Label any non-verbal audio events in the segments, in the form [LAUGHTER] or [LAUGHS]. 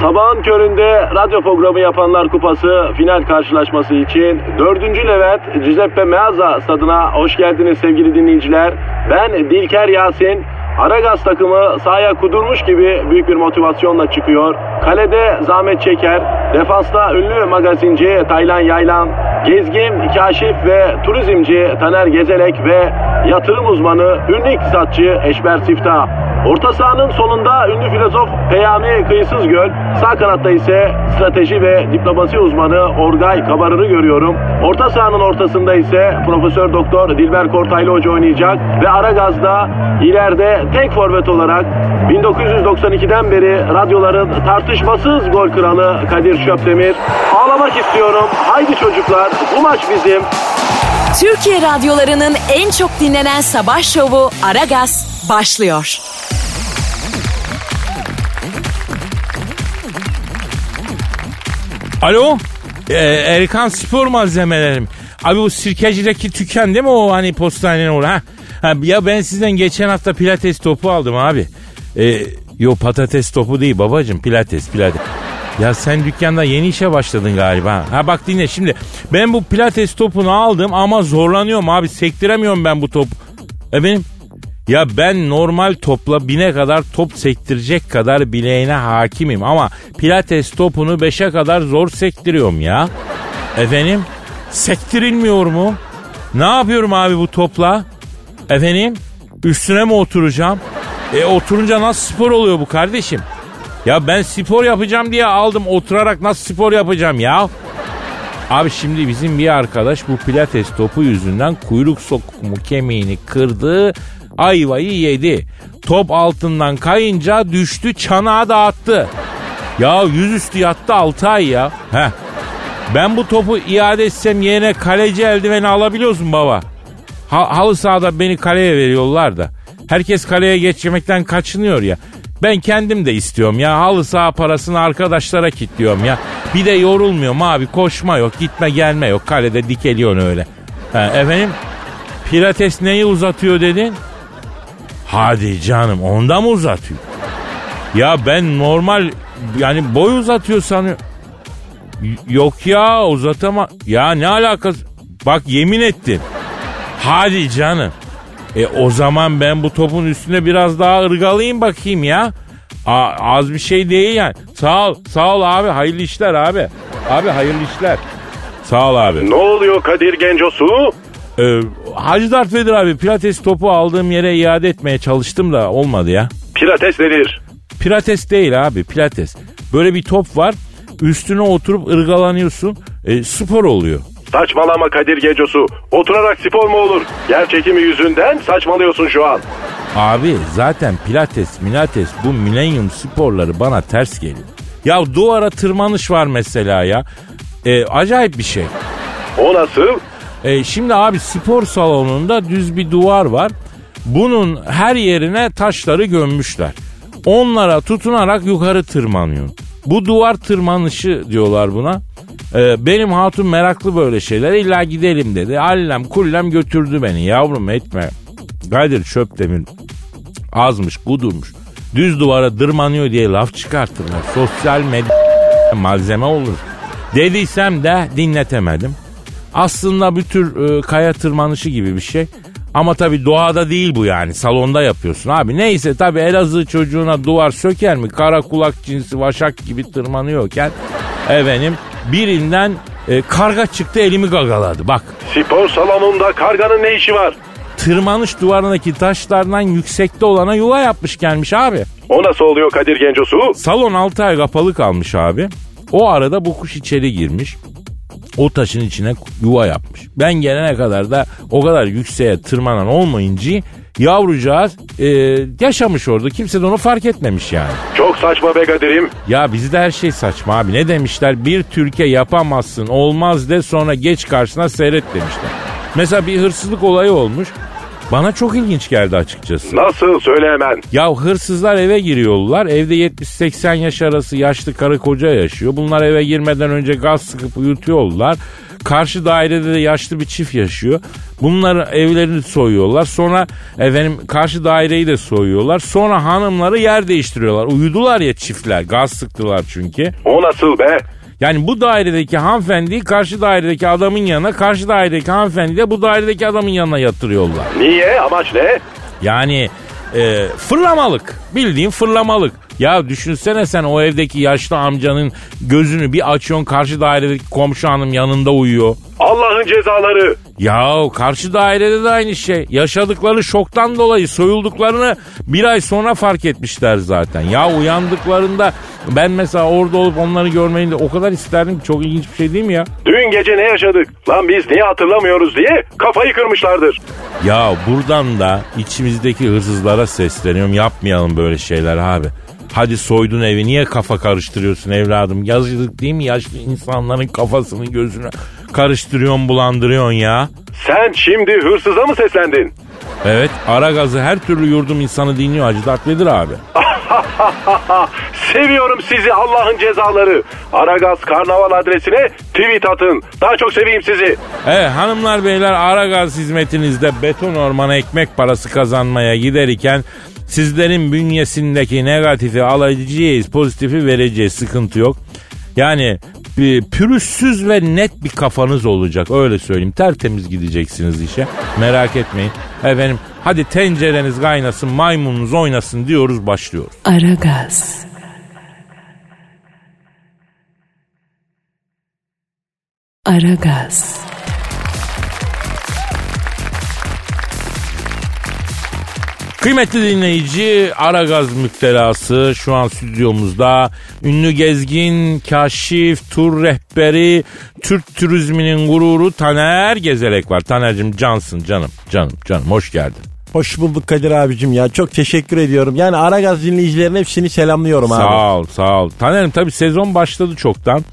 Sabahın köründe radyo programı yapanlar kupası final karşılaşması için 4. Levent Giuseppe Meazza stadına hoş geldiniz sevgili dinleyiciler. Ben Dilker Yasin. Aragaz takımı sahaya kudurmuş gibi büyük bir motivasyonla çıkıyor. Kalede zahmet çeker. Defansta ünlü magazinci Taylan Yaylan, gezgin, kaşif ve turizmci Taner Gezelek ve yatırım uzmanı ünlü iktisatçı Eşber Siftah. Orta sahanın solunda ünlü filozof Peyami Kıyısız Göl, sağ kanatta ise strateji ve diplomasi uzmanı Orgay Kabarır'ı görüyorum. Orta sahanın ortasında ise Profesör Doktor Dilber Kortaylı Hoca oynayacak ve Aragaz'da ileride tek forvet olarak 1992'den beri radyoların tartışmasız gol kralı Kadir Şöpdemir. Ağlamak istiyorum. Haydi çocuklar bu maç bizim. Türkiye radyolarının en çok dinlenen sabah şovu Aragaz başlıyor. Alo? Ee, Erkan Spor malzemelerim. Abi bu sirkecideki tüken değil mi o hani postanenin orada? Ha? Ya ben sizden geçen hafta pilates topu aldım abi. Ee, yo patates topu değil babacım pilates pilates. Ya sen dükkanda yeni işe başladın galiba. Ha bak dinle şimdi. Ben bu pilates topunu aldım ama zorlanıyorum abi. Sektiremiyorum ben bu topu. Efendim? Ya ben normal topla bine kadar top sektirecek kadar bileğine hakimim ama pilates topunu beşe kadar zor sektiriyorum ya. Efendim? Sektirilmiyor mu? Ne yapıyorum abi bu topla? Efendim? Üstüne mi oturacağım? E oturunca nasıl spor oluyor bu kardeşim? Ya ben spor yapacağım diye aldım oturarak nasıl spor yapacağım ya? Abi şimdi bizim bir arkadaş bu pilates topu yüzünden kuyruk sokumu kemiğini kırdı ayvayı yedi. Top altından kayınca düştü çanağı dağıttı. Ya yüzüstü yattı 6 ay ya. Heh. Ben bu topu iade etsem yerine kaleci eldiveni alabiliyoruz mu baba? Ha, halı sahada beni kaleye veriyorlar da. Herkes kaleye geçmekten kaçınıyor ya. Ben kendim de istiyorum ya. Halı saha parasını arkadaşlara kitliyorum ya. Bir de yorulmuyorum abi. Koşma yok, gitme gelme yok. Kalede dikeliyorsun öyle. Ha, efendim? Pilates neyi uzatıyor dedin? Hadi canım onda mı uzatıyor? Ya ben normal yani boy uzatıyor sanıyorum. Yok ya uzatama. Ya ne alakası? Bak yemin ettim. Hadi canım. E o zaman ben bu topun üstüne biraz daha ırgalayayım bakayım ya. A, az bir şey değil yani. Sağ ol, sağ ol abi. Hayırlı işler abi. Abi hayırlı işler. Sağ ol abi. Ne oluyor Kadir Gencosu? Ee, Hacı Dert Vedir abi pilates topu aldığım yere iade etmeye çalıştım da olmadı ya. Pilates nedir? Pilates değil abi pilates. Böyle bir top var üstüne oturup ırgalanıyorsun e, spor oluyor. Saçmalama Kadir Gencosu. Oturarak spor mu olur? Yer çekimi yüzünden saçmalıyorsun şu an. Abi zaten pilates, milates bu milenyum sporları bana ters geliyor. Ya duvara tırmanış var mesela ya. E, acayip bir şey. O nasıl? E, şimdi abi spor salonunda düz bir duvar var. Bunun her yerine taşları gömmüşler. Onlara tutunarak yukarı tırmanıyor. Bu duvar tırmanışı diyorlar buna. Ee, benim hatun meraklı böyle şeyler. İlla gidelim dedi. Allem kullem götürdü beni. Yavrum etme. Kadir Çöptemir azmış kudurmuş. Düz duvara dırmanıyor diye laf çıkartırlar. Sosyal medya malzeme olur. Dediysem de dinletemedim. Aslında bir tür e, kaya tırmanışı gibi bir şey. Ama tabi doğada değil bu yani salonda yapıyorsun abi. Neyse tabi Elazığ çocuğuna duvar söker mi? Kara kulak cinsi vaşak gibi tırmanıyorken efendim birinden e, karga çıktı elimi gagaladı bak. Spor salonunda karganın ne işi var? Tırmanış duvarındaki taşlardan yüksekte olana yuva yapmış gelmiş abi. O nasıl oluyor Kadir Gencosu? Salon 6 ay kapalı kalmış abi. O arada bu kuş içeri girmiş. O taşın içine yuva yapmış. Ben gelene kadar da o kadar yükseğe tırmanan olmayınca yavrucağız e, yaşamış orada. Kimse de onu fark etmemiş yani. Çok saçma be Kadir'im. Ya bizde her şey saçma abi. Ne demişler? Bir Türkiye yapamazsın olmaz de sonra geç karşısına seyret demişler. Mesela bir hırsızlık olayı olmuş. Bana çok ilginç geldi açıkçası. Nasıl söyle hemen. Ya hırsızlar eve giriyorlar. Evde 70-80 yaş arası yaşlı karı koca yaşıyor. Bunlar eve girmeden önce gaz sıkıp uyutuyorlar. Karşı dairede de yaşlı bir çift yaşıyor. Bunlar evlerini soyuyorlar. Sonra efendim karşı daireyi de soyuyorlar. Sonra hanımları yer değiştiriyorlar. Uyudular ya çiftler. Gaz sıktılar çünkü. O nasıl be? Yani bu dairedeki hanımefendiyi karşı dairedeki adamın yanına, karşı dairedeki hanımefendi de bu dairedeki adamın yanına yatırıyorlar. Niye? Amaç ne? Yani e, fırlamalık. Bildiğin fırlamalık. Ya düşünsene sen o evdeki yaşlı amcanın gözünü bir açıyorsun karşı dairedeki komşu hanım yanında uyuyor. Allah'ın cezaları. Ya karşı dairede de aynı şey. Yaşadıkları şoktan dolayı soyulduklarını bir ay sonra fark etmişler zaten. Ya uyandıklarında ben mesela orada olup onları görmeyi de o kadar isterdim ki çok ilginç bir şey değil mi ya? Dün gece ne yaşadık? Lan biz niye hatırlamıyoruz diye kafayı kırmışlardır. Ya buradan da içimizdeki hırsızlara sesleniyorum yapmayalım böyle şeyler abi. Hadi soydun evi niye kafa karıştırıyorsun evladım? Yazık değil mi yaşlı insanların kafasını gözünü karıştırıyorsun bulandırıyorsun ya. Sen şimdi hırsıza mı seslendin? Evet ara gazı her türlü yurdum insanı dinliyor Hacı Dert Vedir abi. [LAUGHS] Seviyorum sizi Allah'ın cezaları. Aragaz Karnaval adresine tweet atın. Daha çok seveyim sizi. Evet hanımlar beyler ara gaz hizmetinizde beton ormana ekmek parası kazanmaya giderken sizlerin bünyesindeki negatifi alacağız pozitifi vereceğiz sıkıntı yok. Yani bir pürüzsüz ve net bir kafanız olacak öyle söyleyeyim. Tertemiz gideceksiniz işe merak etmeyin. Efendim hadi tencereniz kaynasın maymununuz oynasın diyoruz başlıyoruz. Aragaz. Aragaz. Kıymetli dinleyici Aragaz müptelası şu an stüdyomuzda ünlü gezgin, kaşif, tur rehberi, Türk turizminin gururu Taner Gezelek var. Taner'cim cansın canım, canım, canım hoş geldin. Hoş bulduk Kadir abicim ya. Çok teşekkür ediyorum. Yani Aragaz dinleyicilerin hepsini selamlıyorum abi. Sağ ol, sağ ol. Taner'im tabii sezon başladı çoktan.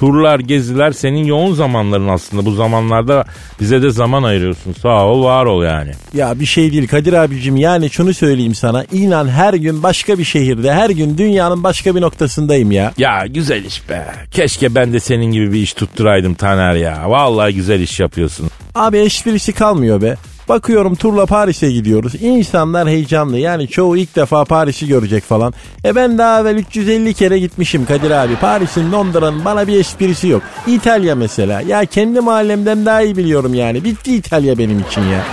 Turlar, geziler senin yoğun zamanların aslında. Bu zamanlarda bize de zaman ayırıyorsun. Sağ ol, var ol yani. Ya bir şey değil Kadir abicim. Yani şunu söyleyeyim sana. İnan her gün başka bir şehirde, her gün dünyanın başka bir noktasındayım ya. Ya güzel iş be. Keşke ben de senin gibi bir iş tutturaydım Taner ya. Vallahi güzel iş yapıyorsun. Abi esprisi kalmıyor be. Bakıyorum turla Paris'e gidiyoruz. İnsanlar heyecanlı. Yani çoğu ilk defa Paris'i görecek falan. E ben daha evvel 350 kere gitmişim Kadir abi. Paris'in Londra'nın bana bir esprisi yok. İtalya mesela. Ya kendi mahallemden daha iyi biliyorum yani. Bitti İtalya benim için ya.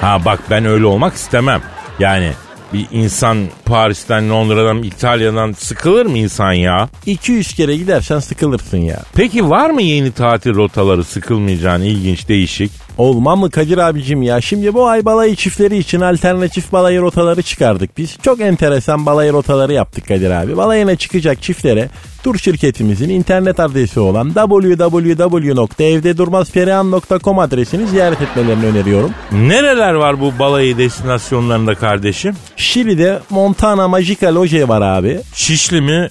Ha bak ben öyle olmak istemem. Yani bir insan Paris'ten, Londra'dan, İtalya'dan sıkılır mı insan ya? 200 kere gidersen sıkılırsın ya. Peki var mı yeni tatil rotaları sıkılmayacağın ilginç, değişik? Olmam mı Kadir abicim ya? Şimdi bu ay balayı çiftleri için alternatif balayı rotaları çıkardık biz. Çok enteresan balayı rotaları yaptık Kadir abi. Balayına çıkacak çiftlere tur şirketimizin internet adresi olan www.evdedurmazperihan.com adresini ziyaret etmelerini öneriyorum. Nereler var bu balayı destinasyonlarında kardeşim? Şili'de Montana Magica Lodge var abi. Şişli mi?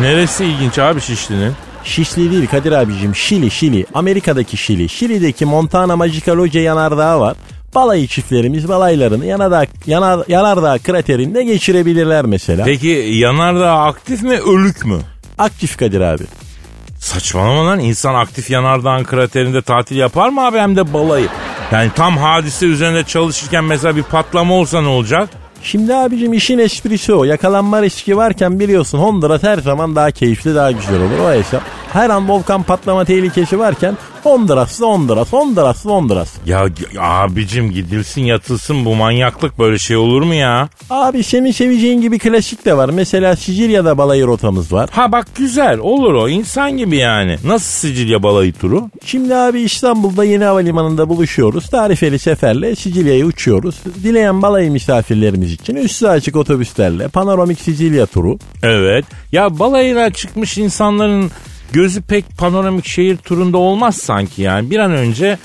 Neresi ilginç abi Şişli'nin? Şişli değil Kadir abicim Şili Şili Amerika'daki Şili Şili'deki Montana Magica Lodge yanardağı var. Balayı çiftlerimiz balaylarını yanardağ, yanar, yanardağ kraterinde geçirebilirler mesela. Peki yanardağ aktif mi ölük mü? Aktif Kadir abi. Saçmalama lan insan aktif yanardağın kraterinde tatil yapar mı abi hem de balayı? Yani tam hadise üzerinde çalışırken mesela bir patlama olsa ne olacak? Şimdi abicim işin esprisi o. Yakalanma riski varken biliyorsun Honduras her zaman daha keyifli daha güzel olur o hesap. Her an volkan patlama tehlikesi varken Honduras'ta Honduras, Honduras'ta Honduras. Ya, ya abicim gidilsin yatılsın bu manyaklık böyle şey olur mu ya? Abi senin seveceğin gibi klasik de var. Mesela Sicilya'da balayı rotamız var. Ha bak güzel olur o insan gibi yani. Nasıl Sicilya balayı turu? Şimdi abi İstanbul'da yeni havalimanında buluşuyoruz. Tarifeli seferle Sicilya'ya uçuyoruz. Dileyen balayı misafirlerimiz için üstü açık otobüslerle panoramik Sicilya turu. Evet. Ya balayına çıkmış insanların gözü pek panoramik şehir turunda olmaz sanki yani. Bir an önce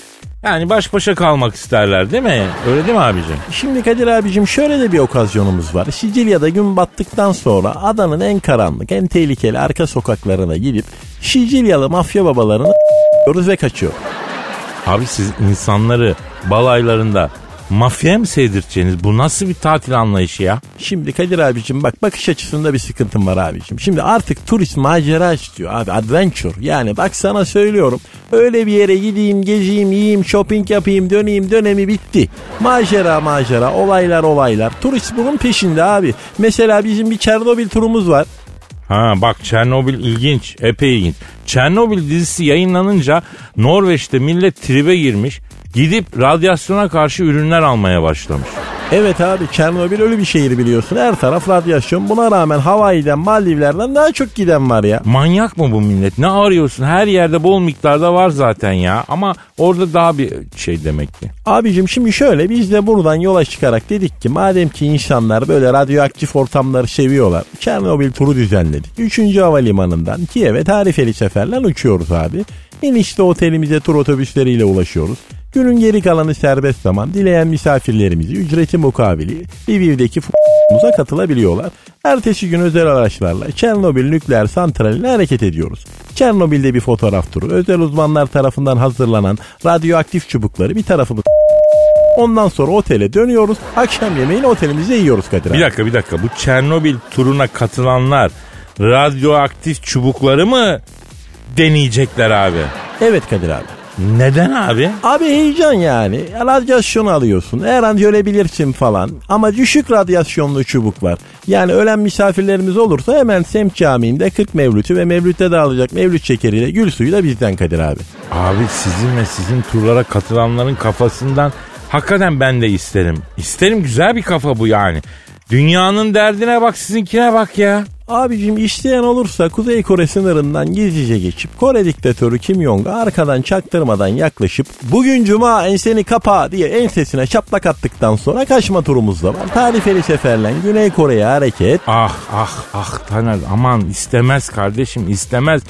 yani baş başa kalmak isterler değil mi? Öyle değil mi abicim? Şimdi Kadir abicim şöyle de bir okazyonumuz var. Sicilya'da gün battıktan sonra adanın en karanlık, en tehlikeli arka sokaklarına gidip Sicilyalı mafya babalarını [LAUGHS] ve kaçıyor. Abi siz insanları balaylarında Mafya mı sevdireceksiniz? Bu nasıl bir tatil anlayışı ya? Şimdi Kadir abicim bak bakış açısında bir sıkıntım var abicim. Şimdi artık turist macera istiyor abi adventure. Yani bak sana söylüyorum öyle bir yere gideyim gezeyim yiyeyim shopping yapayım döneyim dönemi bitti. Macera macera olaylar olaylar. Turist bunun peşinde abi. Mesela bizim bir Çernobil turumuz var. Ha bak Çernobil ilginç, epey ilginç. Çernobil dizisi yayınlanınca Norveç'te millet tribe girmiş. Gidip radyasyona karşı ürünler almaya başlamış. Evet abi Çernobil öyle bir şehir biliyorsun. Her taraf radyasyon. Buna rağmen Hawaii'den Maldivler'den daha çok giden var ya. Manyak mı bu millet? Ne arıyorsun? Her yerde bol miktarda var zaten ya. Ama orada daha bir şey demek ki. Abicim şimdi şöyle biz de buradan yola çıkarak dedik ki madem ki insanlar böyle radyoaktif ortamları seviyorlar. Çernobil turu düzenledik. Üçüncü havalimanından Kiev'e tarifeli seferle uçuyoruz abi. İnişte otelimize tur otobüsleriyle ulaşıyoruz. Günün geri kalanı serbest zaman dileyen misafirlerimizi ücreti mukabili Lviv'deki f***muza katılabiliyorlar. Ertesi gün özel araçlarla Çernobil nükleer santraline hareket ediyoruz. Çernobil'de bir fotoğraf turu, özel uzmanlar tarafından hazırlanan radyoaktif çubukları bir tarafımız [LAUGHS] Ondan sonra otele dönüyoruz. Akşam yemeğini otelimizde yiyoruz Kadir abi. Bir dakika bir dakika. Bu Çernobil turuna katılanlar radyoaktif çubukları mı deneyecekler abi? Evet Kadir abi. Neden abi? Abi heyecan yani. Radyasyon alıyorsun. Her an ölebilirsin falan. Ama düşük radyasyonlu çubuk var. Yani ölen misafirlerimiz olursa hemen semt camiinde 40 mevlütü ve mevlütte dağılacak mevlüt şekeriyle gül suyu da bizden Kadir abi. Abi sizin ve sizin turlara katılanların kafasından hakikaten ben de isterim. İsterim güzel bir kafa bu yani. Dünyanın derdine bak sizinkine bak ya. Abicim isteyen olursa Kuzey Kore sınırından gizlice geçip Kore diktatörü Kim Jong'a arkadan çaktırmadan yaklaşıp bugün cuma enseni kapa diye ensesine şaplak attıktan sonra kaçma turumuz da var. Tarifeli seferle Güney Kore'ye hareket. Ah ah ah Taner aman istemez kardeşim istemez.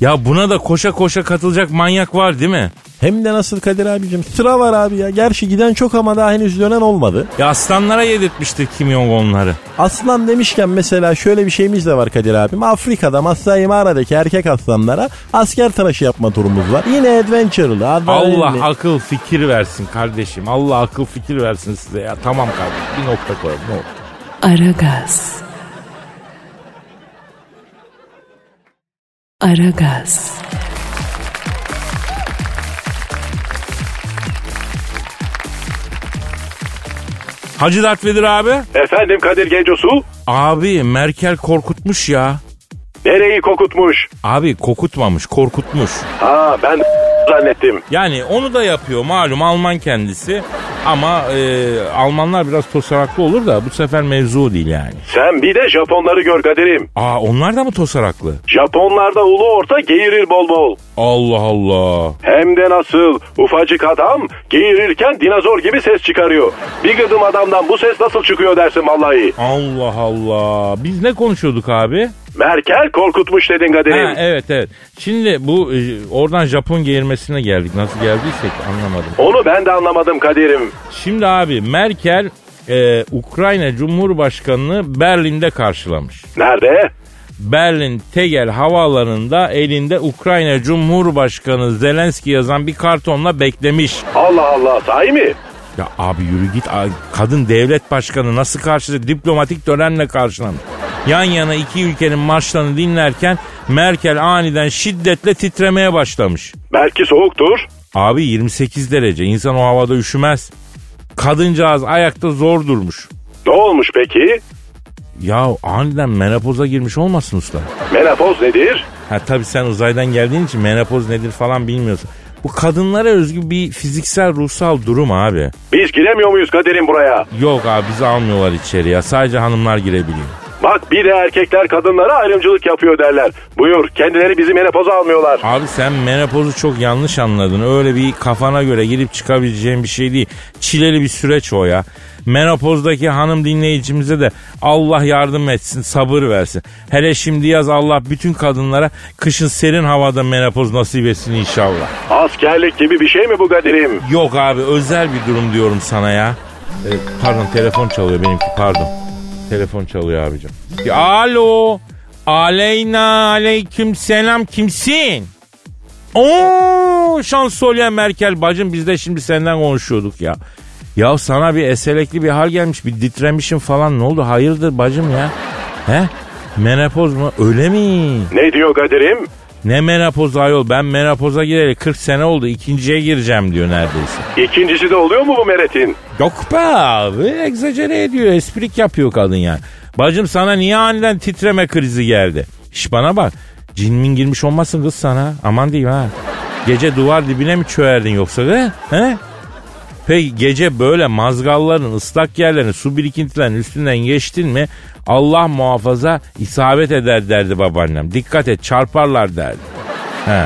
Ya buna da koşa koşa katılacak manyak var değil mi? Hem de nasıl Kadir abicim sıra var abi ya. Gerçi giden çok ama daha henüz dönen olmadı. Ya aslanlara yedirtmiştir Kim Jong onları. Aslan demişken mesela şöyle bir şeyimiz de var Kadir abim. Afrika'da Masai Mara'daki erkek aslanlara asker tıraşı yapma turumuz var. Yine adventure'lı. Allah akıl fikir versin kardeşim. Allah akıl fikir versin size ya. Tamam kardeşim bir nokta koyalım. Ne olur. Aragaz. Aragaz. Hacı Dert Vedir abi. Efendim Kadir Gencosu? Abi Merkel korkutmuş ya. Nereyi kokutmuş? Abi kokutmamış korkutmuş. Ha ben [LAUGHS] zannettim. Yani onu da yapıyor malum Alman kendisi. Ama e, Almanlar biraz tosaraklı olur da bu sefer mevzu değil yani. Sen bir de Japonları gör Kadir'im. Aa onlar da mı tosaraklı? Japonlarda ulu orta geğirir bol bol. Allah Allah. Hem de nasıl ufacık adam geğirirken dinozor gibi ses çıkarıyor. Bir gıdım adamdan bu ses nasıl çıkıyor dersin vallahi. Allah Allah. Biz ne konuşuyorduk abi? Merkel korkutmuş dedin Kadir'im. Ha, evet evet. Şimdi bu e, oradan Japon geğirmesine geldik. Nasıl geldiysek anlamadım. Onu ben de anlamadım Kadir'im. Şimdi abi Merkel e, Ukrayna Cumhurbaşkanı'nı Berlin'de karşılamış. Nerede? Berlin Tegel havaalanında elinde Ukrayna Cumhurbaşkanı Zelenski yazan bir kartonla beklemiş. Allah Allah sahi mi? Ya abi yürü git kadın devlet başkanı nasıl karşıladı diplomatik törenle karşılanmış. Yan yana iki ülkenin marşlarını dinlerken Merkel aniden şiddetle titremeye başlamış. Belki soğuktur. Abi 28 derece insan o havada üşümez. Kadıncağız ayakta zor durmuş. Ne olmuş peki? Ya aniden menopoza girmiş olmasın usta? Menopoz nedir? Ha tabii sen uzaydan geldiğin için menopoz nedir falan bilmiyorsun. Bu kadınlara özgü bir fiziksel ruhsal durum abi. Biz giremiyor muyuz Kadir'im buraya? Yok abi bizi almıyorlar içeri ya. Sadece hanımlar girebiliyor. Bak bir de erkekler kadınlara ayrımcılık yapıyor derler. Buyur kendileri bizi menopoza almıyorlar. Abi sen menopozu çok yanlış anladın. Öyle bir kafana göre girip çıkabileceğin bir şey değil. Çileli bir süreç o ya. Menopozdaki hanım dinleyicimize de Allah yardım etsin, sabır versin. Hele şimdi yaz Allah bütün kadınlara kışın serin havada menopoz nasip etsin inşallah. Askerlik gibi bir şey mi bu Kadir'im? Yok abi özel bir durum diyorum sana ya. Ee, pardon telefon çalıyor benimki pardon. Telefon çalıyor abicim. Alo. Aleyna aleyküm selam kimsin? Oo şansölye Merkel bacım biz de şimdi senden konuşuyorduk ya. Ya sana bir eselekli bir hal gelmiş bir titremişim falan ne oldu hayırdır bacım ya? He? Menopoz mu? Öyle mi? Ne diyor Kadir'im? Ne menopoz ayol ben menopoza gireli 40 sene oldu ikinciye gireceğim diyor neredeyse. İkincisi de oluyor mu bu Meret'in? Yok be abi egzajere ediyor esprik yapıyor kadın yani. Bacım sana niye aniden titreme krizi geldi? İş bana bak cinmin girmiş olmasın kız sana aman diyeyim ha. Gece duvar dibine mi çöerdin yoksa he? he? Peki gece böyle mazgalların ıslak yerlerini su birikintilerinin üstünden geçtin mi Allah muhafaza isabet eder derdi babaannem. Dikkat et çarparlar derdi. He.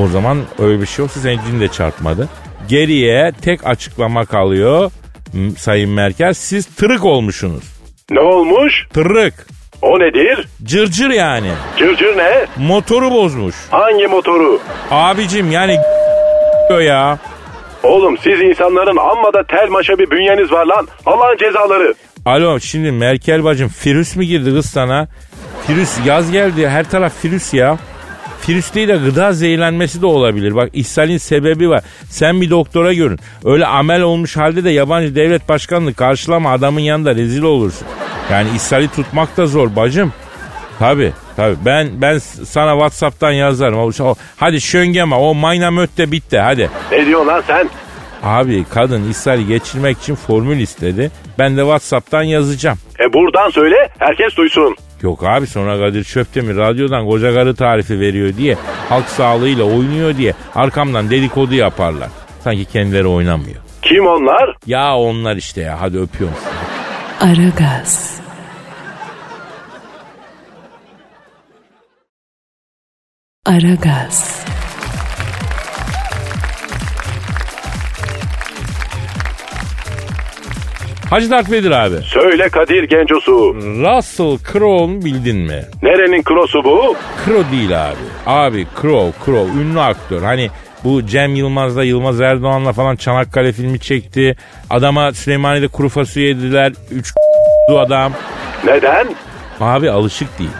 O zaman öyle bir şey yoksa senin de çarpmadı. Geriye tek açıklama kalıyor Sayın Merkel siz tırık olmuşsunuz. Ne olmuş? Tırık. O nedir? Cırcır yani. Cırcır ne? Motoru bozmuş. Hangi motoru? Abicim yani [LAUGHS] ya. Oğlum siz insanların amma da tel maşa bir bünyeniz var lan. Allah'ın cezaları. Alo şimdi Merkel bacım virüs mü girdi kız sana? Virüs yaz geldi her taraf virüs ya. Virüs değil de gıda zehirlenmesi de olabilir. Bak ishalin sebebi var. Sen bir doktora görün. Öyle amel olmuş halde de yabancı devlet başkanını karşılama adamın yanında rezil olursun. Yani ishali tutmak da zor bacım. Tabi tabi ben ben sana Whatsapp'tan yazarım. Hadi şöngeme o mayna mötte bitti hadi. Ne diyorsun lan sen? Abi kadın ishali geçirmek için formül istedi. Ben de Whatsapp'tan yazacağım. E buradan söyle herkes duysun. Yok abi sonra Kadir Çöptemir radyodan koca karı tarifi veriyor diye halk sağlığıyla oynuyor diye arkamdan dedikodu yaparlar. Sanki kendileri oynamıyor. Kim onlar? Ya onlar işte ya hadi öpüyorum sizi. Aragaz, Aragaz, Hacı Dert Vedir abi. Söyle Kadir Gencosu. Russell Crowe'nu bildin mi? Nerenin krosu bu? Crowe değil abi. Abi Crowe, Crowe ünlü aktör. Hani bu Cem Yılmaz'la Yılmaz Erdoğan'la falan Çanakkale filmi çekti. Adama Süleymaniye'de kuru fasulye yediler. Üç [LAUGHS] adam. Neden? Abi alışık değil.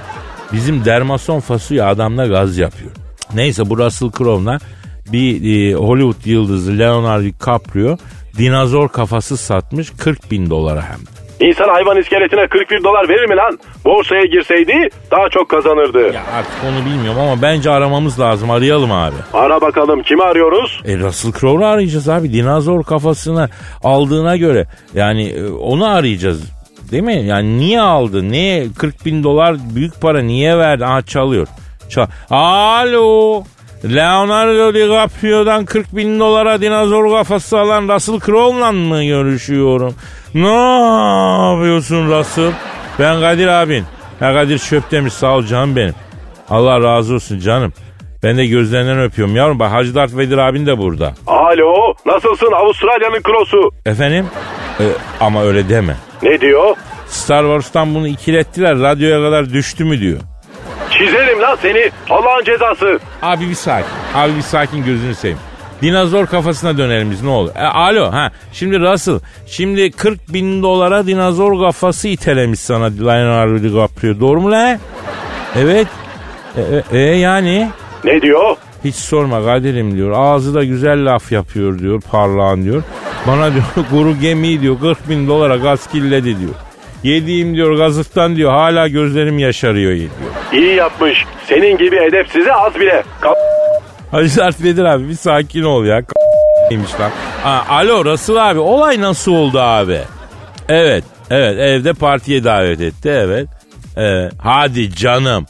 Bizim dermason fasulye adamla gaz yapıyor. Neyse bu Russell Crowe'la bir e, Hollywood yıldızı Leonardo DiCaprio dinozor kafası satmış 40 bin dolara hem de. İnsan hayvan iskeletine 41 dolar verir mi lan? Borsaya girseydi daha çok kazanırdı. Ya artık onu bilmiyorum ama bence aramamız lazım. Arayalım abi. Ara bakalım kimi arıyoruz? E Russell Crowe'u arayacağız abi. Dinozor kafasını aldığına göre yani e, onu arayacağız. Değil mi? Yani niye aldı? Niye 40 bin dolar büyük para niye verdi? Aha çalıyor. Çal Alo. Leonardo DiCaprio'dan 40 bin dolara dinozor kafası alan Russell Crowe'la mı görüşüyorum? Ne yapıyorsun Russell? Ben Kadir abin. Ya Kadir Çöptemir sağ ol canım benim. Allah razı olsun canım. Ben de gözlerinden öpüyorum yavrum. Bak Hacı Dert Vedir abin de burada. Alo nasılsın Avustralya'nın krosu? Efendim? E, ama öyle deme. Ne diyor? Star Wars'tan bunu ikilettiler. Radyoya kadar düştü mü diyor. Çizerim lan seni Allah'ın cezası. Abi bir sakin. Abi bir sakin gözünü seveyim. Dinozor kafasına dönelim biz ne olur. E, alo ha şimdi Russell şimdi 40 bin dolara dinozor kafası itelemiş sana Leonardo DiCaprio doğru mu lan? Evet. E, e, e, yani Ne diyor? hiç sorma Kadir'im diyor. Ağzı da güzel laf yapıyor diyor parlağın diyor. Bana diyor [LAUGHS] kuru gemi diyor 40 bin dolara gaz killedi diyor. Yediğim diyor gazıktan diyor hala gözlerim yaşarıyor diyor. İyi yapmış. Senin gibi edepsize az bile. Kap- Hacı Zarf Vedir abi bir sakin ol ya. Neymiş lan. Ha, alo Russell abi olay nasıl oldu abi? Evet evet evde partiye davet etti evet. Evet. Hadi canım.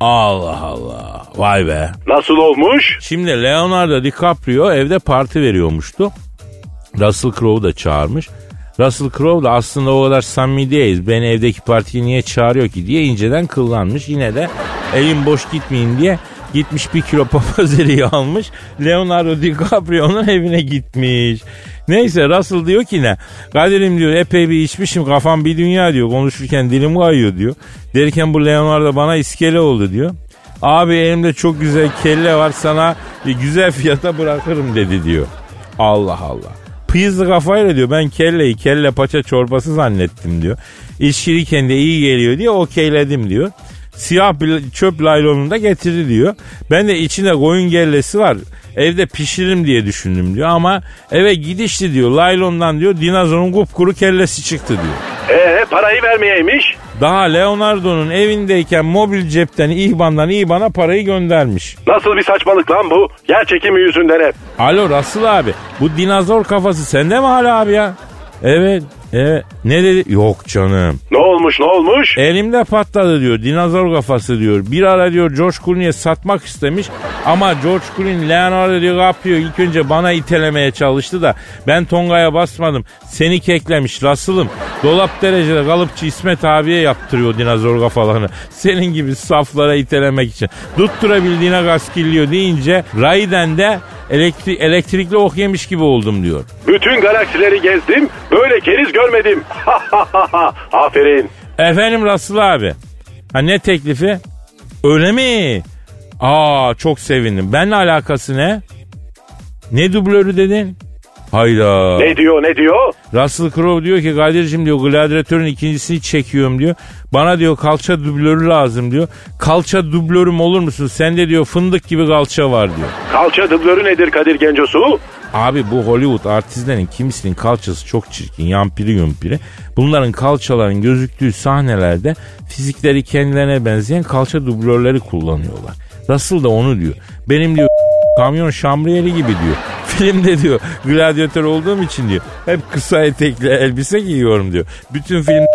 Allah Allah. Vay be. Nasıl olmuş? Şimdi Leonardo DiCaprio evde parti veriyormuştu. Russell Crowe'u da çağırmış. Russell Crowe da aslında o kadar samimi değiliz. Beni evdeki partiye niye çağırıyor ki diye inceden kıllanmış. Yine de elim boş gitmeyin diye gitmiş bir kilo papaz eriği almış. Leonardo DiCaprio'nun evine gitmiş. Neyse Russell diyor ki ne? Kadir'im diyor epey bir içmişim kafam bir dünya diyor. Konuşurken dilim kayıyor diyor. Derken bu Leonardo bana iskele oldu diyor. Abi elimde çok güzel kelle var sana güzel fiyata bırakırım dedi diyor. Allah Allah. Pıyızlı kafayla diyor ben kelleyi kelle paça çorbası zannettim diyor. İçkiliyken de iyi geliyor diye okeyledim diyor. Siyah bir çöp laylonunda getirdi diyor. Ben de içinde koyun gellesi var. Evde pişiririm diye düşündüm diyor ama eve gidişti diyor. Laylondan diyor dinozorun kupkuru kellesi çıktı diyor. Ee parayı vermeyeymiş. Daha Leonardo'nun evindeyken mobil cepten İhban'dan İhban'a parayı göndermiş. Nasıl bir saçmalık lan bu? Yer çekimi yüzünden hep. Alo Rasıl abi bu dinozor kafası sende mi hala abi ya? Evet evet ne dedi? Yok canım. Ne olmuş ne olmuş? Elimde patladı diyor dinozor kafası diyor. Bir ara diyor George Clooney'e satmak istemiş ama George Clooney Leonardo diyor yapıyor ilk önce bana itelemeye çalıştı da ben Tonga'ya basmadım. Seni keklemiş Rasıl'ım. Dolap derecede kalıpçı İsmet abiye yaptırıyor dinozor kafalarını. Senin gibi saflara itelemek için. Tutturabildiğine gaskilliyor deyince Raiden de elektri elektrikli ok yemiş gibi oldum diyor. Bütün galaksileri gezdim. Böyle keriz görmedim. Aferin. Efendim Rasıl abi. Ha ne teklifi? Öyle mi? Aa çok sevindim. Benle alakası ne? Ne dublörü dedin? Hayda. Ne diyor ne diyor? Russell Crowe diyor ki Kadir'cim diyor gladyatörün ikincisini çekiyorum diyor. Bana diyor kalça dublörü lazım diyor. Kalça dublörüm olur musun? Sende diyor fındık gibi kalça var diyor. Kalça dıblörü nedir Kadir Gencosu? Abi bu Hollywood artistlerin kimisinin kalçası çok çirkin. Yampiri yumpiri. Bunların kalçaların gözüktüğü sahnelerde fizikleri kendilerine benzeyen kalça dublörleri kullanıyorlar. Russell da onu diyor. Benim diyor kamyon şambriyeli gibi diyor. [LAUGHS] Filmde diyor gladyatör olduğum için diyor. Hep kısa etekli elbise giyiyorum diyor. Bütün film [LAUGHS]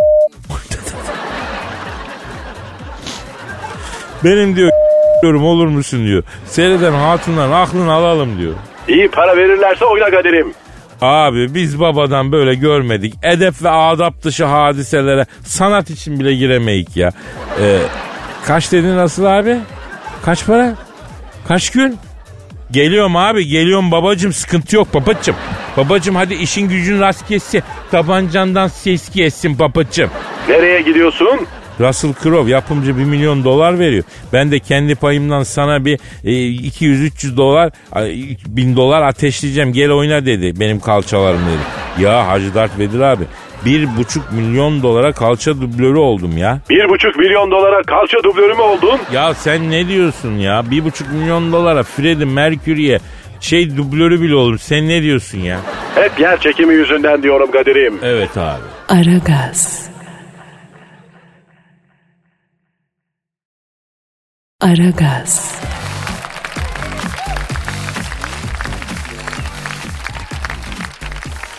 benim diyor [LAUGHS] diyorum olur musun diyor. Seyreden hatunların aklını alalım diyor. İyi para verirlerse oyna Kadir'im. Abi biz babadan böyle görmedik. Edep ve adap dışı hadiselere sanat için bile giremeyik ya. Ee, kaç dedin nasıl abi? Kaç para? Kaç gün? Geliyorum abi geliyorum babacım sıkıntı yok babacım. Babacım hadi işin gücün rast kessin. Tabancandan ses kessin babacım. Nereye gidiyorsun? Russell Crowe yapımcı 1 milyon dolar veriyor. Ben de kendi payımdan sana bir e, 200-300 dolar, 1000 dolar ateşleyeceğim. Gel oyna dedi benim kalçalarım dedi. Ya Hacı Dert Vedir abi bir buçuk milyon dolara kalça dublörü oldum ya. Bir buçuk milyon dolara kalça dublörü mü oldun? Ya sen ne diyorsun ya? Bir buçuk milyon dolara Freddie Mercury'e şey dublörü bile olur. Sen ne diyorsun ya? Hep yer çekimi yüzünden diyorum Kadir'im. Evet abi. Aragaz. Aragaz.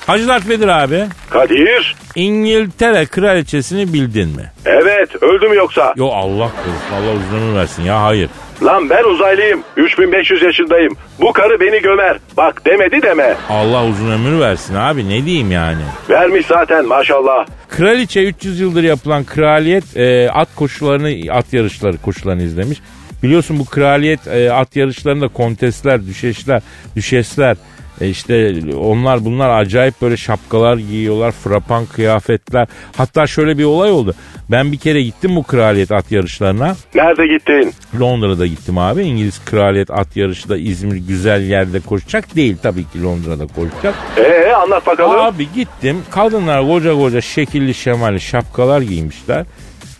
Hacı Dert Vedir abi. Kadir? İngiltere kraliçesini bildin mi? Evet öldü mü yoksa? Yo Allah korusun Allah uzun ömür versin ya hayır. Lan ben uzaylıyım. 3500 yaşındayım. Bu karı beni gömer. Bak demedi deme. Allah uzun ömür versin abi ne diyeyim yani. Vermiş zaten maşallah. Kraliçe 300 yıldır yapılan kraliyet e, at koşularını at yarışları koşularını izlemiş. Biliyorsun bu kraliyet e, at yarışlarında kontesler, düşeşler, düşesler e işte onlar bunlar acayip böyle şapkalar giyiyorlar, frapan kıyafetler. Hatta şöyle bir olay oldu. Ben bir kere gittim bu kraliyet at yarışlarına. Nerede gittin? Londra'da gittim abi. İngiliz kraliyet at yarışı da İzmir güzel yerde koşacak değil tabii ki Londra'da koşacak. Ee anlat bakalım. Abi gittim. Kadınlar koca koca şekilli şemalli şapkalar giymişler.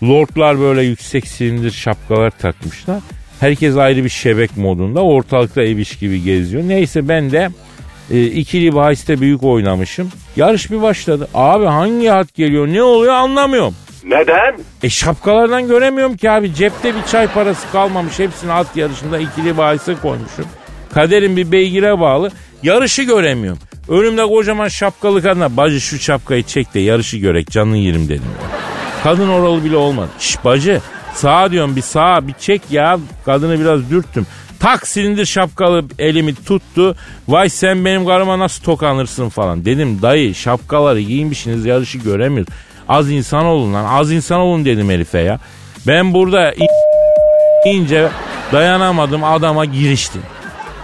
Lordlar böyle yüksek silindir şapkalar takmışlar. Herkes ayrı bir şebek modunda. Ortalıkta eviş gibi geziyor. Neyse ben de e, ikili bahiste büyük oynamışım. Yarış bir başladı. Abi hangi at geliyor ne oluyor anlamıyorum. Neden? E şapkalardan göremiyorum ki abi. Cepte bir çay parası kalmamış. Hepsini at yarışında ikili bahise koymuşum. Kaderim bir beygire bağlı. Yarışı göremiyorum. Önümde kocaman şapkalı kadına bacı şu şapkayı çek de yarışı görek canını yerim dedim. Kadın oralı bile olmadı. Şş bacı sağa diyorum bir sağa bir çek ya. Kadını biraz dürttüm. Tak silindir şapkalı elimi tuttu. Vay sen benim karıma nasıl tokanırsın falan. Dedim dayı şapkaları giymişsiniz yarışı göremiyoruz. Az insan olun lan az insan olun dedim herife ya. Ben burada ince dayanamadım adama giriştim.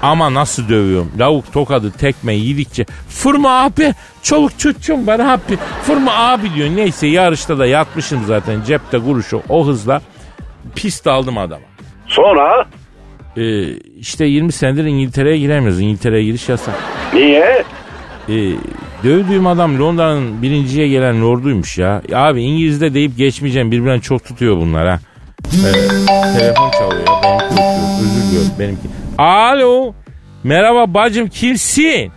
Ama nasıl dövüyorum. Lavuk tokadı tekme yedikçe. Fırma abi. Çoluk çocuğum var abi. Fırma abi diyor. Neyse yarışta da yatmışım zaten. Cepte kuruşu o hızla. Pist aldım adama. Sonra? Ee, işte 20 senedir İngiltere'ye giremiyoruz. İngiltere'ye giriş yasak. Niye? Ee, dövdüğüm adam Londra'nın birinciye gelen lorduymuş ya. Abi İngiliz'de deyip geçmeyeceğim. Birbirinden çok tutuyor bunlar ha. Ee, telefon çalıyor. Benimki uçuyor. Özür diliyorum. Benimki. Alo. Merhaba bacım kimsin?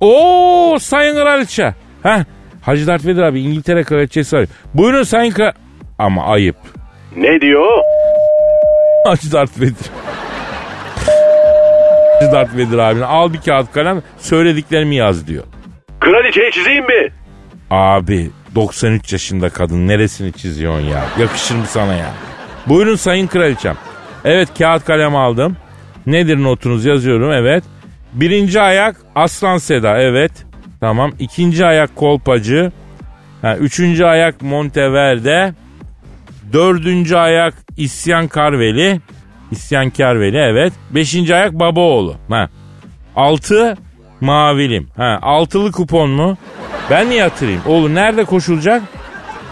Oo Sayın Kraliçe. Heh. Hacı Dert Vedir abi İngiltere Kraliçesi arıyor. Buyurun Sayın Kral... Ama ayıp. Ne diyor? Hacı Dert Vedir. Hacı Dert Vedir abine al bir kağıt kalem söylediklerimi yaz diyor. Kraliçeyi çizeyim mi? Abi 93 yaşında kadın neresini çiziyorsun ya? Yakışır mı sana ya? Buyurun sayın kraliçem. Evet kağıt kalem aldım. Nedir notunuz yazıyorum evet. Birinci ayak Aslan Seda evet. Tamam. İkinci ayak Kolpacı. Ha, üçüncü ayak Monteverde. Dördüncü ayak İsyan Karveli. İsyan Karveli evet. Beşinci ayak Babaoğlu. Ha. Altı Mavilim. Ha, altılı kupon mu? Ben niye yatırayım? Oğlum nerede koşulacak?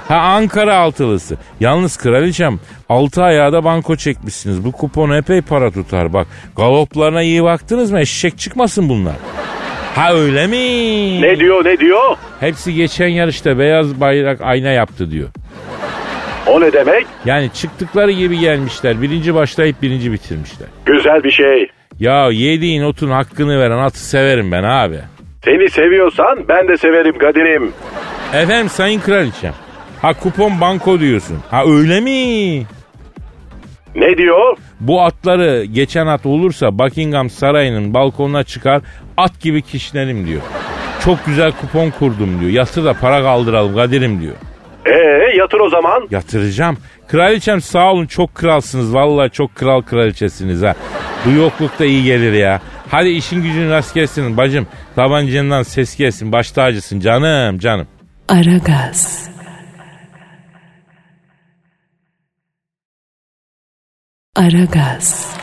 Ha Ankara altılısı. Yalnız kraliçem altı ayağı da banko çekmişsiniz. Bu kupon epey para tutar bak. Galoplarına iyi baktınız mı? Eşek çıkmasın bunlar. Ha öyle mi? Ne diyor ne diyor? Hepsi geçen yarışta beyaz bayrak ayna yaptı diyor. O ne demek? Yani çıktıkları gibi gelmişler. Birinci başlayıp birinci bitirmişler. Güzel bir şey. Ya yediğin otun hakkını veren atı severim ben abi. Seni seviyorsan ben de severim Kadir'im. Efendim sayın kraliçem. Ha kupon banko diyorsun. Ha öyle mi? Ne diyor? Bu atları geçen at olursa Buckingham Sarayı'nın balkonuna çıkar at gibi kişilerim diyor. Çok güzel kupon kurdum diyor. Yatır da para kaldıralım Kadir'im diyor. Ee yatır o zaman. Yatıracağım. Kraliçem sağ olun çok kralsınız. Vallahi çok kral kraliçesiniz ha. Bu yoklukta iyi gelir ya. Hadi işin gücün rast gelsin bacım. Tabancandan ses gelsin. Baş tacısın canım canım. Aragaz. Aragaz.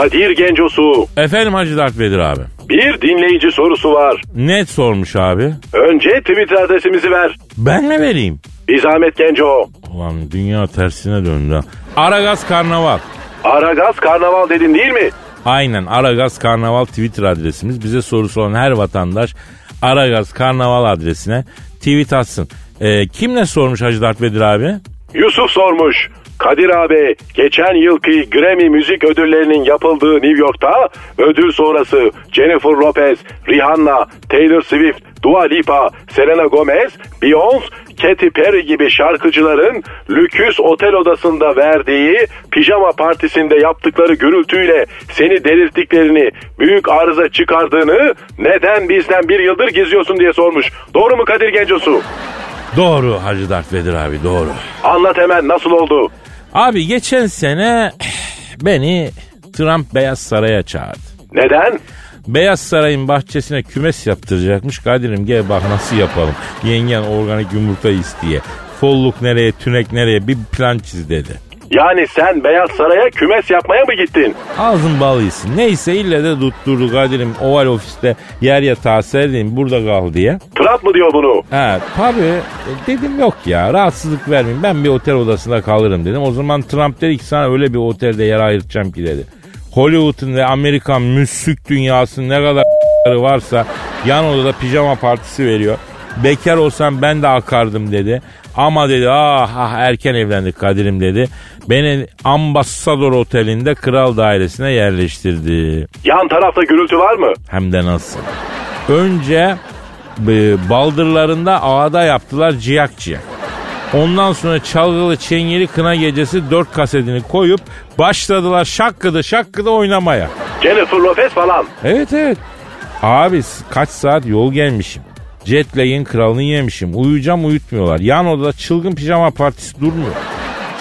Kadir Gencosu. Efendim Hacı Dert Vedir abi. Bir dinleyici sorusu var. Net sormuş abi. Önce Twitter adresimizi ver. Ben mi vereyim? Bir zahmet Genco. Ulan dünya tersine döndü ha. Aragaz Karnaval. Aragaz Karnaval dedin değil mi? Aynen Aragaz Karnaval Twitter adresimiz. Bize sorusu olan her vatandaş Aragaz Karnaval adresine tweet atsın. Ee, kim ne sormuş Hacı Dert Vedir abi? Yusuf sormuş. Kadir abi geçen yılki Grammy müzik ödüllerinin yapıldığı New York'ta ödül sonrası Jennifer Lopez, Rihanna, Taylor Swift, Dua Lipa, Selena Gomez, Beyoncé, Katy Perry gibi şarkıcıların lüküs otel odasında verdiği pijama partisinde yaptıkları gürültüyle seni delirttiklerini, büyük arıza çıkardığını neden bizden bir yıldır gizliyorsun diye sormuş. Doğru mu Kadir Gencosu? Doğru Hacı Dert Vedir abi doğru. Anlat hemen nasıl oldu? Abi geçen sene beni Trump Beyaz Saray'a çağırdı. Neden? Beyaz Saray'ın bahçesine kümes yaptıracakmış. Kadir'im gel bak nasıl yapalım. Yengen organik yumurta isteye. Folluk nereye, tünek nereye bir plan çiz dedi. Yani sen Beyaz Saray'a kümes yapmaya mı gittin? Ağzın balıyısın. Neyse ille de tutturdu Kadir'im oval ofiste yer yatağı serdin burada kal diye. Trump mı diyor bunu? He tabii E, dedim yok ya rahatsızlık vermeyin ben bir otel odasında kalırım dedim. O zaman Trump dedi ki sana öyle bir otelde yer ayırtacağım ki dedi. Hollywood'un ve Amerikan müzik dünyasının ne kadar varsa yan odada pijama partisi veriyor. Bekar olsam ben de akardım dedi. Ama dedi ah, ah erken evlendik Kadir'im dedi. Beni Ambassador Oteli'nde kral dairesine yerleştirdi. Yan tarafta gürültü var mı? Hem de nasıl. Önce e, baldırlarında ağda yaptılar ciyak ciyak. Ondan sonra çalgılı çengeli kına gecesi dört kasetini koyup başladılar şakkıdı şakkıdı oynamaya. Jennifer Lopez falan. Evet evet. Abi kaç saat yol gelmişim. Jet lag'in kralını yemişim. Uyuyacağım uyutmuyorlar. Yan odada çılgın pijama partisi durmuyor.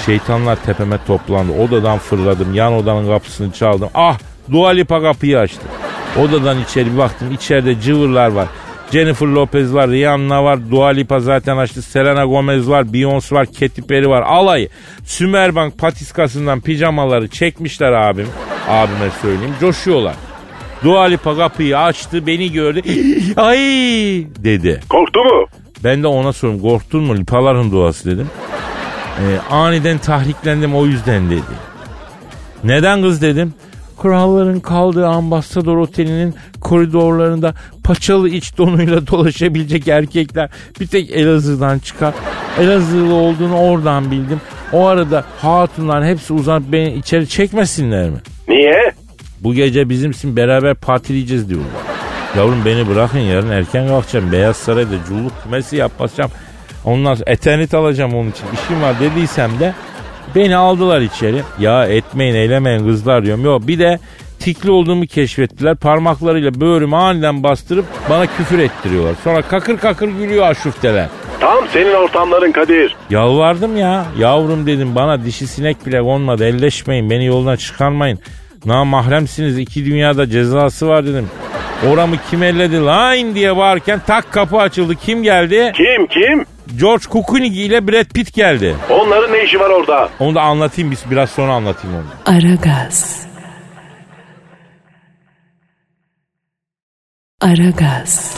Şeytanlar tepeme toplandı. Odadan fırladım. Yan odanın kapısını çaldım. Ah Dua Lipa kapıyı açtı. Odadan içeri baktım. İçeride cıvırlar var. Jennifer Lopez var, Rihanna var, Dua Lipa zaten açtı, Selena Gomez var, Beyoncé var, Katy Perry var. Alayı Sümerbank patiskasından pijamaları çekmişler abim. Abime söyleyeyim. Coşuyorlar. Dua Lipa kapıyı açtı, beni gördü. [GASPS] Ay dedi. Korktu mu? Ben de ona sordum. Korktun mu? Lipaların duası dedim. Ee, aniden tahriklendim o yüzden dedi. Neden kız dedim. kralların kaldığı ambasador otelinin koridorlarında paçalı iç donuyla [LAUGHS] dolaşabilecek erkekler bir tek Elazığ'dan çıkar. Elazığlı olduğunu oradan bildim. O arada hatunlar hepsi uzanıp beni içeri çekmesinler mi? Niye? Bu gece bizimsin beraber partileyeceğiz diyorlar. Yavrum beni bırakın yarın erken kalkacağım. Beyaz Saray'da culluk kümesi yapacağım. Ondan sonra eternit alacağım onun için. İşim var dediysem de beni aldılar içeri. Ya etmeyin eylemeyin kızlar diyorum. Yok bir de tikli olduğumu keşfettiler. Parmaklarıyla böğrümü aniden bastırıp bana küfür ettiriyorlar. Sonra kakır kakır gülüyor aşufteler. Tam senin ortamların Kadir. Yalvardım ya. Yavrum dedim bana dişi sinek bile konmadı. Elleşmeyin beni yoldan çıkarmayın. Na mahremsiniz iki dünyada cezası var dedim. Oramı kim elledi line diye bağırırken tak kapı açıldı. Kim geldi? Kim kim? George Clooney ile Brad Pitt geldi. Onların ne işi var orada? Onu da anlatayım biz biraz sonra anlatayım onu. Aragaz. Aragaz.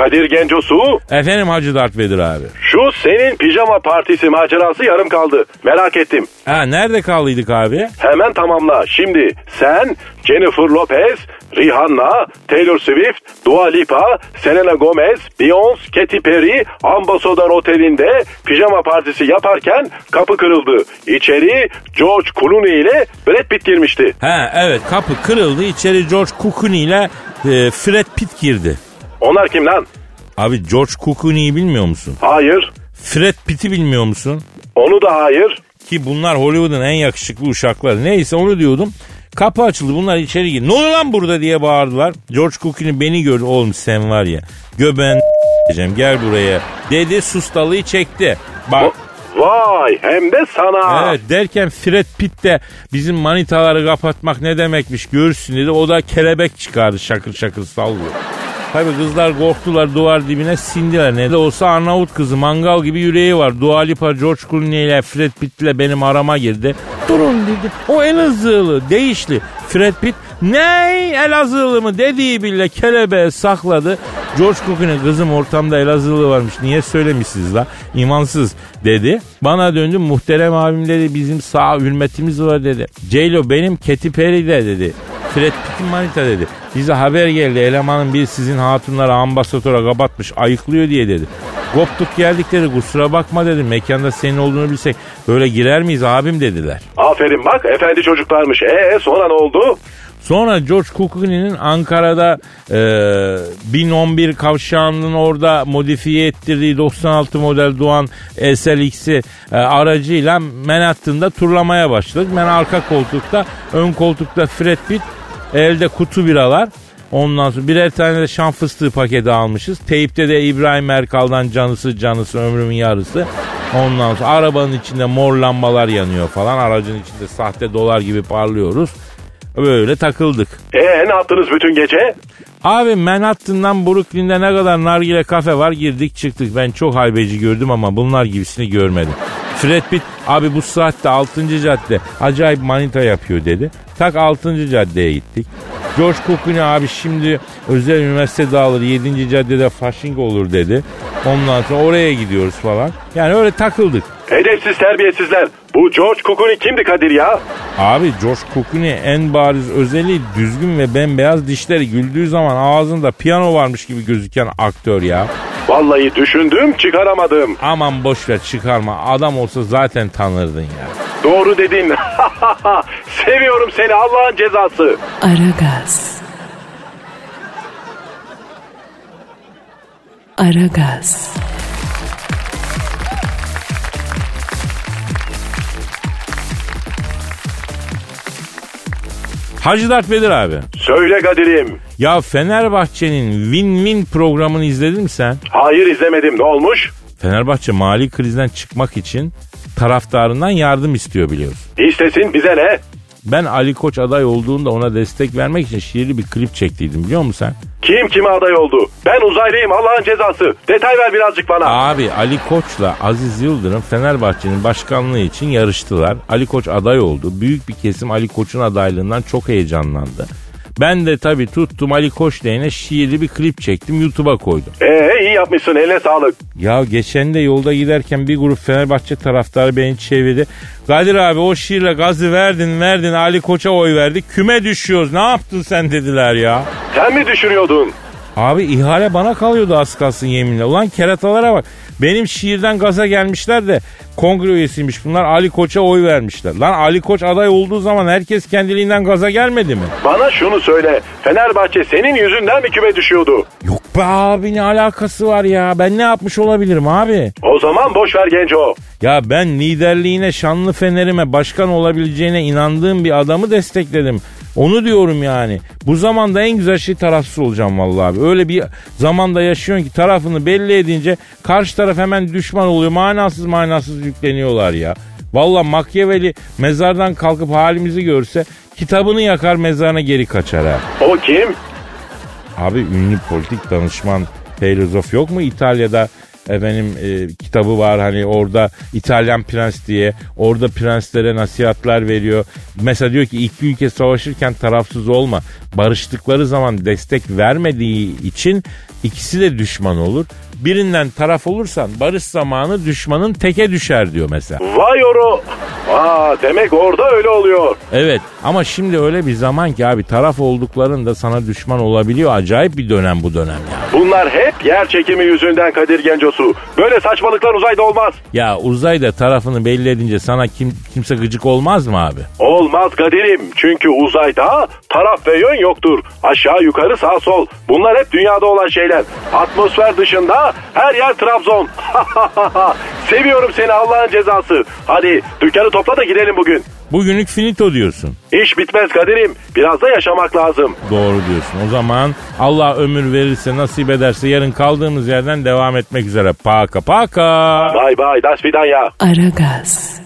Kadir Gencosu, Efendim Hacı Dert Vedir abi. şu senin pijama partisi macerası yarım kaldı. Merak ettim. Ha nerede kaldıydık abi? Hemen tamamla. Şimdi sen, Jennifer Lopez, Rihanna, Taylor Swift, Dua Lipa, Selena Gomez, Beyoncé, Katy Perry, Ambassador Oteli'nde pijama partisi yaparken kapı kırıldı. İçeri George Clooney ile Brad Pitt girmişti. Ha evet kapı kırıldı. İçeri George Clooney ile e, Fred Pitt girdi. Onlar kim lan? Abi George Clooney'i bilmiyor musun? Hayır. Fred Pitt'i bilmiyor musun? Onu da hayır. Ki bunlar Hollywood'un en yakışıklı uşakları. Neyse onu diyordum. Kapı açıldı bunlar içeri girdi. Ne oluyor lan burada diye bağırdılar. George Clooney beni gördü. Oğlum sen var ya göben [LAUGHS] diyeceğim gel buraya. Dedi sustalıyı çekti. Bak Vay hem de sana. Evet derken Fred Pitt de bizim manitaları kapatmak ne demekmiş görsün dedi. O da kelebek çıkardı şakır şakır sallıyor. Tabi kızlar korktular duvar dibine sindiler. Ne de olsa Arnavut kızı mangal gibi yüreği var. Dua Lipa, George Clooney ile Fred Pitt ile benim arama girdi. Durun dedi. O Elazığlı, değişli. Fred Pitt ne Elazığlı mı dediği bile kelebeğe sakladı. George Clooney kızım ortamda Elazığlı varmış niye söylemişsiniz la imansız dedi. Bana döndü muhterem abim dedi bizim sağ hürmetimiz var dedi. Ceylo benim Katy Perry de dedi. Fred Pitt'in manita dedi. Bize haber geldi elemanın bir sizin hatunları ambasadora kapatmış ayıklıyor diye dedi. Koptuk geldik dedi kusura bakma dedi mekanda senin olduğunu bilsek böyle girer miyiz abim dediler. Aferin bak efendi çocuklarmış. E sonra ne oldu? Sonra George Clooney'nin Ankara'da e, 1011 kavşağının orada modifiye ettirdiği 96 model Doğan SLX'i e, aracıyla Manhattan'da turlamaya başladık. Ben arka koltukta, ön koltukta Fred Pitt, elde kutu biralar. Ondan sonra birer tane de şan fıstığı paketi almışız. Teyipte de İbrahim Erkal'dan canısı canısı ömrümün yarısı. Ondan sonra arabanın içinde mor lambalar yanıyor falan. Aracın içinde sahte dolar gibi parlıyoruz. Böyle takıldık. E ne yaptınız bütün gece? Abi Manhattan'dan Brooklyn'de ne kadar nargile kafe var girdik çıktık. Ben çok haybeci gördüm ama bunlar gibisini görmedim. Fred Pitt abi bu saatte 6. cadde acayip manita yapıyor dedi. Tak 6. caddeye gittik. George Clooney abi şimdi özel üniversite dağılır 7. caddede fasching olur dedi. Ondan sonra oraya gidiyoruz falan. Yani öyle takıldık. Edepsiz terbiyesizler. Bu George Clooney kimdi Kadir ya? Abi George Clooney en bariz özelliği düzgün ve bembeyaz dişleri güldüğü zaman ağzında piyano varmış gibi gözüken aktör ya. Vallahi düşündüm çıkaramadım. Aman boş ver çıkarma adam olsa zaten tanırdın ya. Doğru dedin. [LAUGHS] Seviyorum seni Allah'ın cezası. Aragaz. Aragaz. Hacı Dert Vedir abi. Söyle Kadir'im. Ya Fenerbahçe'nin win-win programını izledin mi sen? Hayır izlemedim ne olmuş? Fenerbahçe mali krizden çıkmak için taraftarından yardım istiyor biliyorsun. İstesin bize ne? Ben Ali Koç aday olduğunda ona destek vermek için şiirli bir klip çektiydim biliyor musun sen? Kim kime aday oldu? Ben uzaylıyım Allah'ın cezası. Detay ver birazcık bana. Abi Ali Koç'la Aziz Yıldırım Fenerbahçe'nin başkanlığı için yarıştılar. Ali Koç aday oldu. Büyük bir kesim Ali Koç'un adaylığından çok heyecanlandı. Ben de tabii tuttum Ali Koç Bey'ine şiirli bir klip çektim YouTube'a koydum. Ee iyi yapmışsın eline sağlık. Ya geçen de yolda giderken bir grup Fenerbahçe taraftarı beni çevirdi. Kadir abi o şiirle gazı verdin verdin Ali Koç'a oy verdik. Küme düşüyoruz ne yaptın sen dediler ya. Sen mi düşünüyordun? Abi ihale bana kalıyordu az kalsın yeminle. Ulan keratalara bak. Benim şiirden gaza gelmişler de kongre üyesiymiş bunlar Ali Koç'a oy vermişler. Lan Ali Koç aday olduğu zaman herkes kendiliğinden gaza gelmedi mi? Bana şunu söyle. Fenerbahçe senin yüzünden mi küme düşüyordu? Yok be abi ne alakası var ya. Ben ne yapmış olabilirim abi? O zaman boş ver Genco. Ya ben liderliğine, şanlı fenerime, başkan olabileceğine inandığım bir adamı destekledim. Onu diyorum yani. Bu zamanda en güzel şey tarafsız olacağım vallahi abi. Öyle bir zamanda yaşıyorsun ki tarafını belli edince karşı taraf hemen düşman oluyor. Manasız manasız yükleniyorlar ya. Vallahi Machiavelli mezardan kalkıp halimizi görse kitabını yakar mezarına geri kaçar ha. O kim? Abi ünlü politik danışman filozof yok mu İtalya'da? Efendim e, kitabı var hani orada İtalyan prens diye orada prenslere nasihatler veriyor. Mesela diyor ki iki ülke savaşırken tarafsız olma. Barıştıkları zaman destek vermediği için ikisi de düşman olur. Birinden taraf olursan barış zamanı düşmanın teke düşer diyor mesela. Vay oru. Aa, demek orada öyle oluyor. Evet ama şimdi öyle bir zaman ki abi taraf olduklarında sana düşman olabiliyor. Acayip bir dönem bu dönem ya. Bunlar hep yer çekimi yüzünden Kadir Gencosu. Böyle saçmalıklar uzayda olmaz. Ya uzayda tarafını belli edince sana kim kimse gıcık olmaz mı abi? Olmaz Kadir'im. Çünkü uzayda taraf ve yön yoktur. Aşağı yukarı sağ sol. Bunlar hep dünyada olan şeyler. Atmosfer dışında her yer Trabzon. [LAUGHS] Seviyorum seni Allah'ın cezası. Hadi dükkanı topla da gidelim bugün. Bugünlük finito diyorsun. İş bitmez Kadir'im. Biraz da yaşamak lazım. Doğru diyorsun. O zaman Allah ömür verirse nasip ederse yarın kaldığımız yerden devam etmek üzere. Paka paka. Bay bay. Das vidanya. Aragaz.